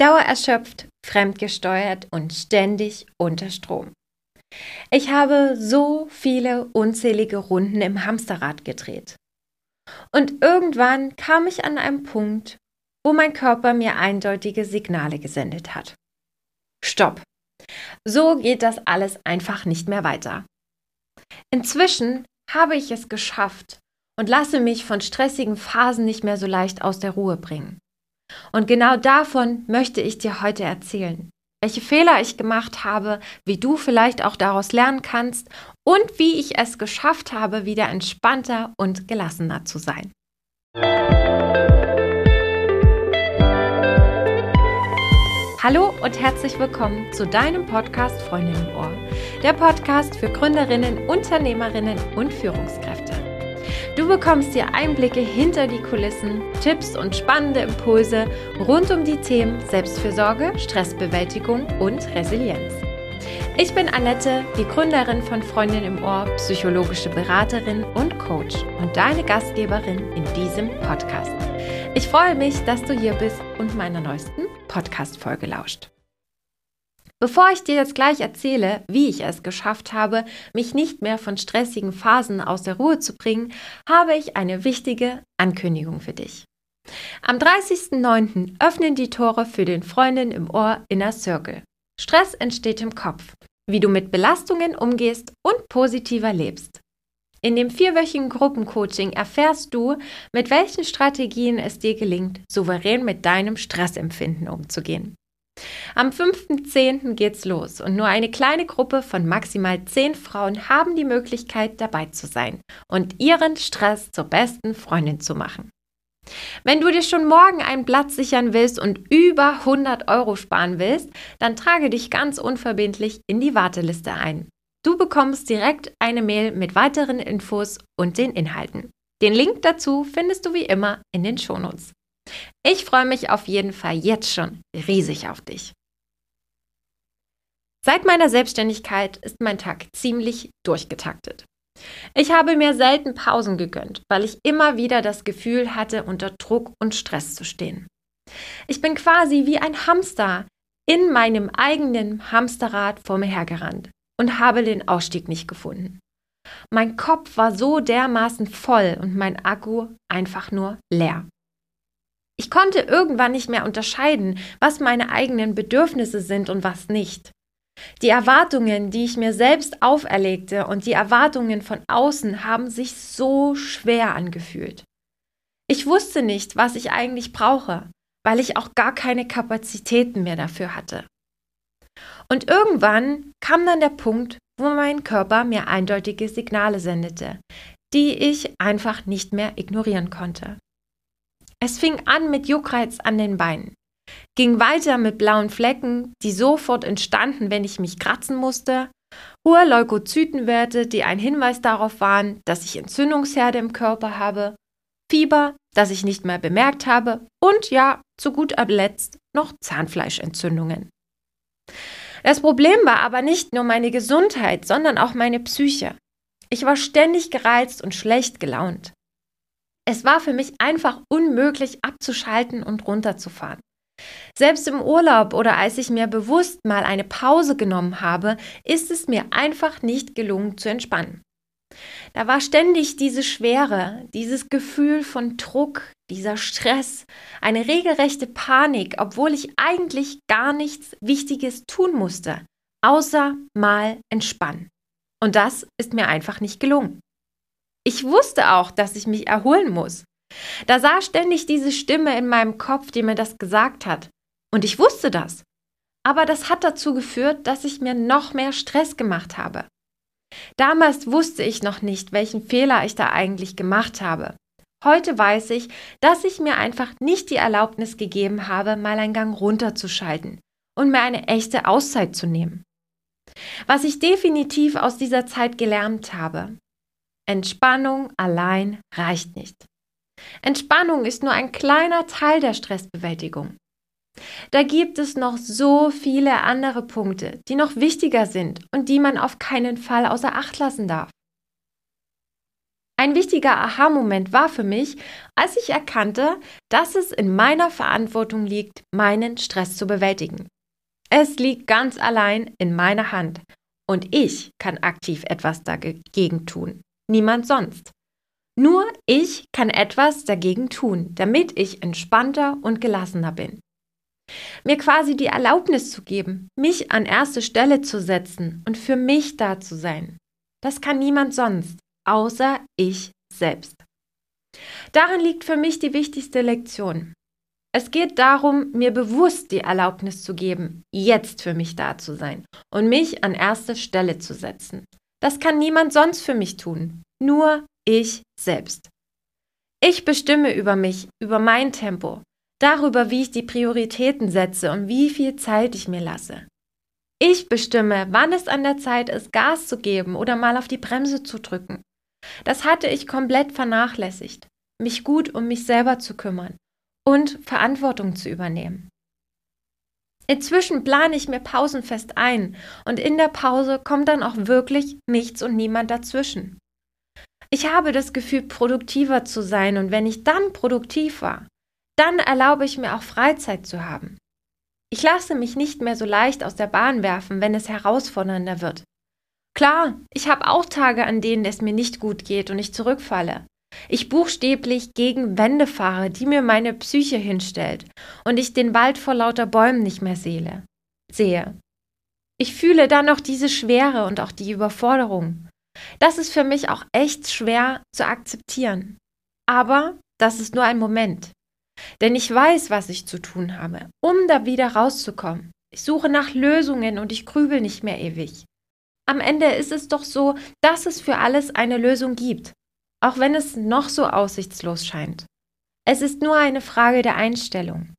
Dauererschöpft, fremdgesteuert und ständig unter Strom. Ich habe so viele unzählige Runden im Hamsterrad gedreht. Und irgendwann kam ich an einen Punkt, wo mein Körper mir eindeutige Signale gesendet hat. Stopp! So geht das alles einfach nicht mehr weiter. Inzwischen habe ich es geschafft und lasse mich von stressigen Phasen nicht mehr so leicht aus der Ruhe bringen. Und genau davon möchte ich dir heute erzählen. Welche Fehler ich gemacht habe, wie du vielleicht auch daraus lernen kannst und wie ich es geschafft habe, wieder entspannter und gelassener zu sein. Hallo und herzlich willkommen zu deinem Podcast Freundin im Ohr. Der Podcast für Gründerinnen, Unternehmerinnen und Führungskräfte. Du bekommst hier Einblicke hinter die Kulissen, Tipps und spannende Impulse rund um die Themen Selbstfürsorge, Stressbewältigung und Resilienz. Ich bin Annette, die Gründerin von Freundin im Ohr, psychologische Beraterin und Coach und deine Gastgeberin in diesem Podcast. Ich freue mich, dass du hier bist und meiner neuesten Podcast-Folge lauscht. Bevor ich dir jetzt gleich erzähle, wie ich es geschafft habe, mich nicht mehr von stressigen Phasen aus der Ruhe zu bringen, habe ich eine wichtige Ankündigung für dich. Am 30.09. öffnen die Tore für den Freundin im Ohr Inner Circle. Stress entsteht im Kopf, wie du mit Belastungen umgehst und positiver lebst. In dem vierwöchigen Gruppencoaching erfährst du, mit welchen Strategien es dir gelingt, souverän mit deinem Stressempfinden umzugehen. Am 5.10. geht's los und nur eine kleine Gruppe von maximal zehn Frauen haben die Möglichkeit, dabei zu sein und ihren Stress zur besten Freundin zu machen. Wenn du dir schon morgen einen Platz sichern willst und über 100 Euro sparen willst, dann trage dich ganz unverbindlich in die Warteliste ein. Du bekommst direkt eine Mail mit weiteren Infos und den Inhalten. Den Link dazu findest du wie immer in den Shownotes. Ich freue mich auf jeden Fall jetzt schon riesig auf dich. Seit meiner Selbstständigkeit ist mein Tag ziemlich durchgetaktet. Ich habe mir selten Pausen gegönnt, weil ich immer wieder das Gefühl hatte, unter Druck und Stress zu stehen. Ich bin quasi wie ein Hamster in meinem eigenen Hamsterrad vor mir hergerannt und habe den Ausstieg nicht gefunden. Mein Kopf war so dermaßen voll und mein Akku einfach nur leer. Ich konnte irgendwann nicht mehr unterscheiden, was meine eigenen Bedürfnisse sind und was nicht. Die Erwartungen, die ich mir selbst auferlegte und die Erwartungen von außen haben sich so schwer angefühlt. Ich wusste nicht, was ich eigentlich brauche, weil ich auch gar keine Kapazitäten mehr dafür hatte. Und irgendwann kam dann der Punkt, wo mein Körper mir eindeutige Signale sendete, die ich einfach nicht mehr ignorieren konnte. Es fing an mit Juckreiz an den Beinen, ging weiter mit blauen Flecken, die sofort entstanden, wenn ich mich kratzen musste, hohe Leukozytenwerte, die ein Hinweis darauf waren, dass ich Entzündungsherde im Körper habe, Fieber, das ich nicht mehr bemerkt habe und ja, zu guter Letzt noch Zahnfleischentzündungen. Das Problem war aber nicht nur meine Gesundheit, sondern auch meine Psyche. Ich war ständig gereizt und schlecht gelaunt. Es war für mich einfach unmöglich abzuschalten und runterzufahren. Selbst im Urlaub oder als ich mir bewusst mal eine Pause genommen habe, ist es mir einfach nicht gelungen zu entspannen. Da war ständig diese Schwere, dieses Gefühl von Druck, dieser Stress, eine regelrechte Panik, obwohl ich eigentlich gar nichts Wichtiges tun musste, außer mal entspannen. Und das ist mir einfach nicht gelungen. Ich wusste auch, dass ich mich erholen muss. Da sah ständig diese Stimme in meinem Kopf, die mir das gesagt hat. Und ich wusste das. Aber das hat dazu geführt, dass ich mir noch mehr Stress gemacht habe. Damals wusste ich noch nicht, welchen Fehler ich da eigentlich gemacht habe. Heute weiß ich, dass ich mir einfach nicht die Erlaubnis gegeben habe, mal einen Gang runterzuschalten und mir eine echte Auszeit zu nehmen. Was ich definitiv aus dieser Zeit gelernt habe. Entspannung allein reicht nicht. Entspannung ist nur ein kleiner Teil der Stressbewältigung. Da gibt es noch so viele andere Punkte, die noch wichtiger sind und die man auf keinen Fall außer Acht lassen darf. Ein wichtiger Aha-Moment war für mich, als ich erkannte, dass es in meiner Verantwortung liegt, meinen Stress zu bewältigen. Es liegt ganz allein in meiner Hand und ich kann aktiv etwas dagegen tun. Niemand sonst. Nur ich kann etwas dagegen tun, damit ich entspannter und gelassener bin. Mir quasi die Erlaubnis zu geben, mich an erste Stelle zu setzen und für mich da zu sein. Das kann niemand sonst, außer ich selbst. Darin liegt für mich die wichtigste Lektion. Es geht darum, mir bewusst die Erlaubnis zu geben, jetzt für mich da zu sein und mich an erste Stelle zu setzen. Das kann niemand sonst für mich tun, nur ich selbst. Ich bestimme über mich, über mein Tempo, darüber, wie ich die Prioritäten setze und wie viel Zeit ich mir lasse. Ich bestimme, wann es an der Zeit ist, Gas zu geben oder mal auf die Bremse zu drücken. Das hatte ich komplett vernachlässigt, mich gut um mich selber zu kümmern und Verantwortung zu übernehmen. Inzwischen plane ich mir Pausen fest ein und in der Pause kommt dann auch wirklich nichts und niemand dazwischen. Ich habe das Gefühl, produktiver zu sein und wenn ich dann produktiv war, dann erlaube ich mir auch Freizeit zu haben. Ich lasse mich nicht mehr so leicht aus der Bahn werfen, wenn es herausfordernder wird. Klar, ich habe auch Tage, an denen es mir nicht gut geht und ich zurückfalle ich buchstäblich gegen Wände fahre, die mir meine Psyche hinstellt und ich den Wald vor lauter Bäumen nicht mehr sehe. sehe. Ich fühle dann noch diese Schwere und auch die Überforderung. Das ist für mich auch echt schwer zu akzeptieren. Aber das ist nur ein Moment. Denn ich weiß, was ich zu tun habe, um da wieder rauszukommen. Ich suche nach Lösungen und ich grübel nicht mehr ewig. Am Ende ist es doch so, dass es für alles eine Lösung gibt auch wenn es noch so aussichtslos scheint. Es ist nur eine Frage der Einstellung.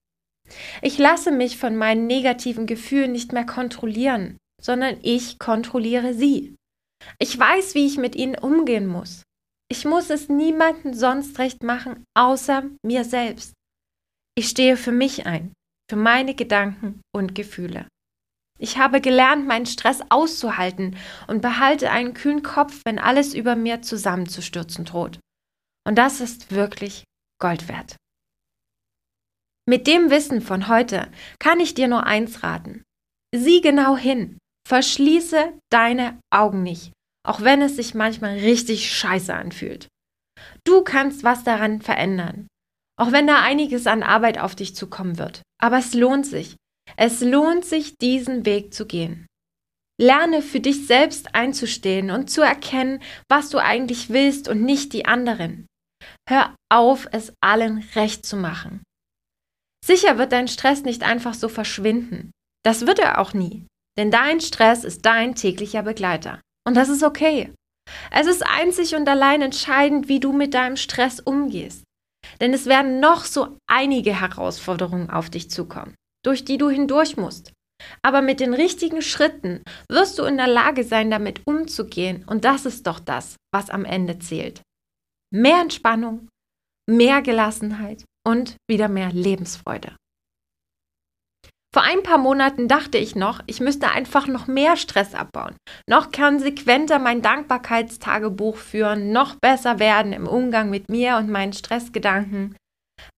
Ich lasse mich von meinen negativen Gefühlen nicht mehr kontrollieren, sondern ich kontrolliere sie. Ich weiß, wie ich mit ihnen umgehen muss. Ich muss es niemandem sonst recht machen, außer mir selbst. Ich stehe für mich ein, für meine Gedanken und Gefühle. Ich habe gelernt, meinen Stress auszuhalten und behalte einen kühlen Kopf, wenn alles über mir zusammenzustürzen droht. Und das ist wirklich Gold wert. Mit dem Wissen von heute kann ich dir nur eins raten. Sieh genau hin. Verschließe deine Augen nicht, auch wenn es sich manchmal richtig scheiße anfühlt. Du kannst was daran verändern, auch wenn da einiges an Arbeit auf dich zukommen wird. Aber es lohnt sich, es lohnt sich, diesen Weg zu gehen. Lerne für dich selbst einzustehen und zu erkennen, was du eigentlich willst und nicht die anderen. Hör auf, es allen recht zu machen. Sicher wird dein Stress nicht einfach so verschwinden. Das wird er auch nie. Denn dein Stress ist dein täglicher Begleiter. Und das ist okay. Es ist einzig und allein entscheidend, wie du mit deinem Stress umgehst. Denn es werden noch so einige Herausforderungen auf dich zukommen durch die du hindurch musst. Aber mit den richtigen Schritten wirst du in der Lage sein, damit umzugehen. Und das ist doch das, was am Ende zählt. Mehr Entspannung, mehr Gelassenheit und wieder mehr Lebensfreude. Vor ein paar Monaten dachte ich noch, ich müsste einfach noch mehr Stress abbauen, noch konsequenter mein Dankbarkeitstagebuch führen, noch besser werden im Umgang mit mir und meinen Stressgedanken.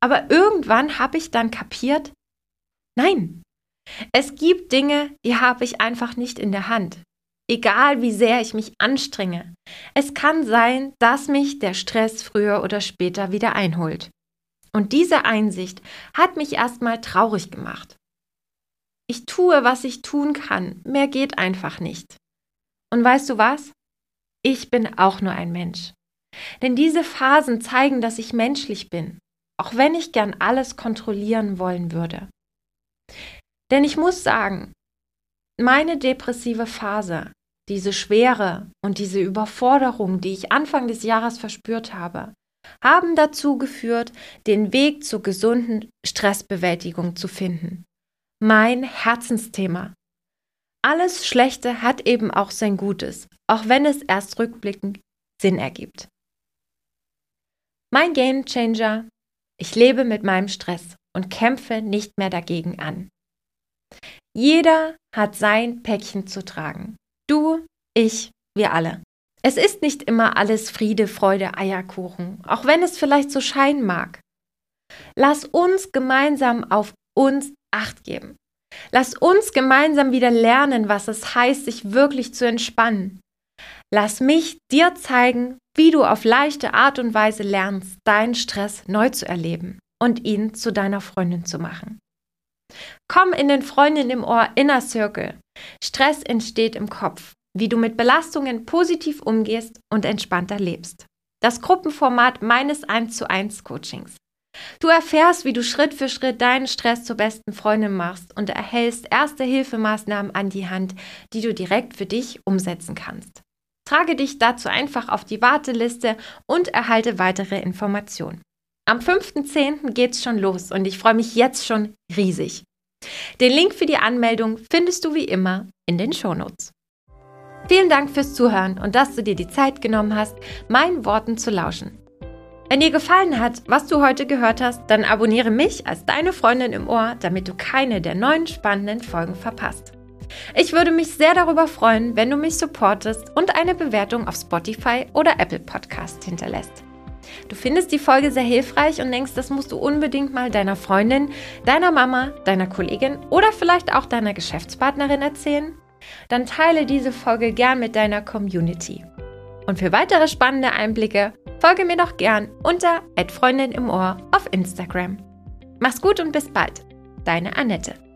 Aber irgendwann habe ich dann kapiert, Nein. Es gibt Dinge, die habe ich einfach nicht in der Hand. Egal wie sehr ich mich anstrenge. Es kann sein, dass mich der Stress früher oder später wieder einholt. Und diese Einsicht hat mich erstmal traurig gemacht. Ich tue, was ich tun kann, mehr geht einfach nicht. Und weißt du was? Ich bin auch nur ein Mensch. Denn diese Phasen zeigen, dass ich menschlich bin, auch wenn ich gern alles kontrollieren wollen würde. Denn ich muss sagen, meine depressive Phase, diese Schwere und diese Überforderung, die ich Anfang des Jahres verspürt habe, haben dazu geführt, den Weg zur gesunden Stressbewältigung zu finden. Mein Herzensthema. Alles Schlechte hat eben auch sein Gutes, auch wenn es erst rückblickend Sinn ergibt. Mein Game Changer. Ich lebe mit meinem Stress und kämpfe nicht mehr dagegen an. Jeder hat sein Päckchen zu tragen. Du, ich, wir alle. Es ist nicht immer alles Friede, Freude, Eierkuchen, auch wenn es vielleicht so scheinen mag. Lass uns gemeinsam auf uns acht geben. Lass uns gemeinsam wieder lernen, was es heißt, sich wirklich zu entspannen. Lass mich dir zeigen, wie du auf leichte Art und Weise lernst, deinen Stress neu zu erleben und ihn zu deiner Freundin zu machen. Komm in den Freundin im Ohr Inner Circle. Stress entsteht im Kopf, wie du mit Belastungen positiv umgehst und entspannter lebst. Das Gruppenformat meines 1 zu 1 Coachings. Du erfährst, wie du Schritt für Schritt deinen Stress zur besten Freundin machst und erhältst erste Hilfemaßnahmen an die Hand, die du direkt für dich umsetzen kannst. Trage dich dazu einfach auf die Warteliste und erhalte weitere Informationen. Am 5.10. geht's schon los und ich freue mich jetzt schon riesig. Den Link für die Anmeldung findest du wie immer in den Shownotes. Vielen Dank fürs Zuhören und dass du dir die Zeit genommen hast, meinen Worten zu lauschen. Wenn dir gefallen hat, was du heute gehört hast, dann abonniere mich als deine Freundin im Ohr, damit du keine der neuen spannenden Folgen verpasst. Ich würde mich sehr darüber freuen, wenn du mich supportest und eine Bewertung auf Spotify oder Apple Podcast hinterlässt. Du findest die Folge sehr hilfreich und denkst, das musst du unbedingt mal deiner Freundin, deiner Mama, deiner Kollegin oder vielleicht auch deiner Geschäftspartnerin erzählen? Dann teile diese Folge gern mit deiner Community. Und für weitere spannende Einblicke folge mir doch gern unter @freundin im Ohr auf Instagram. Mach's gut und bis bald. Deine Annette.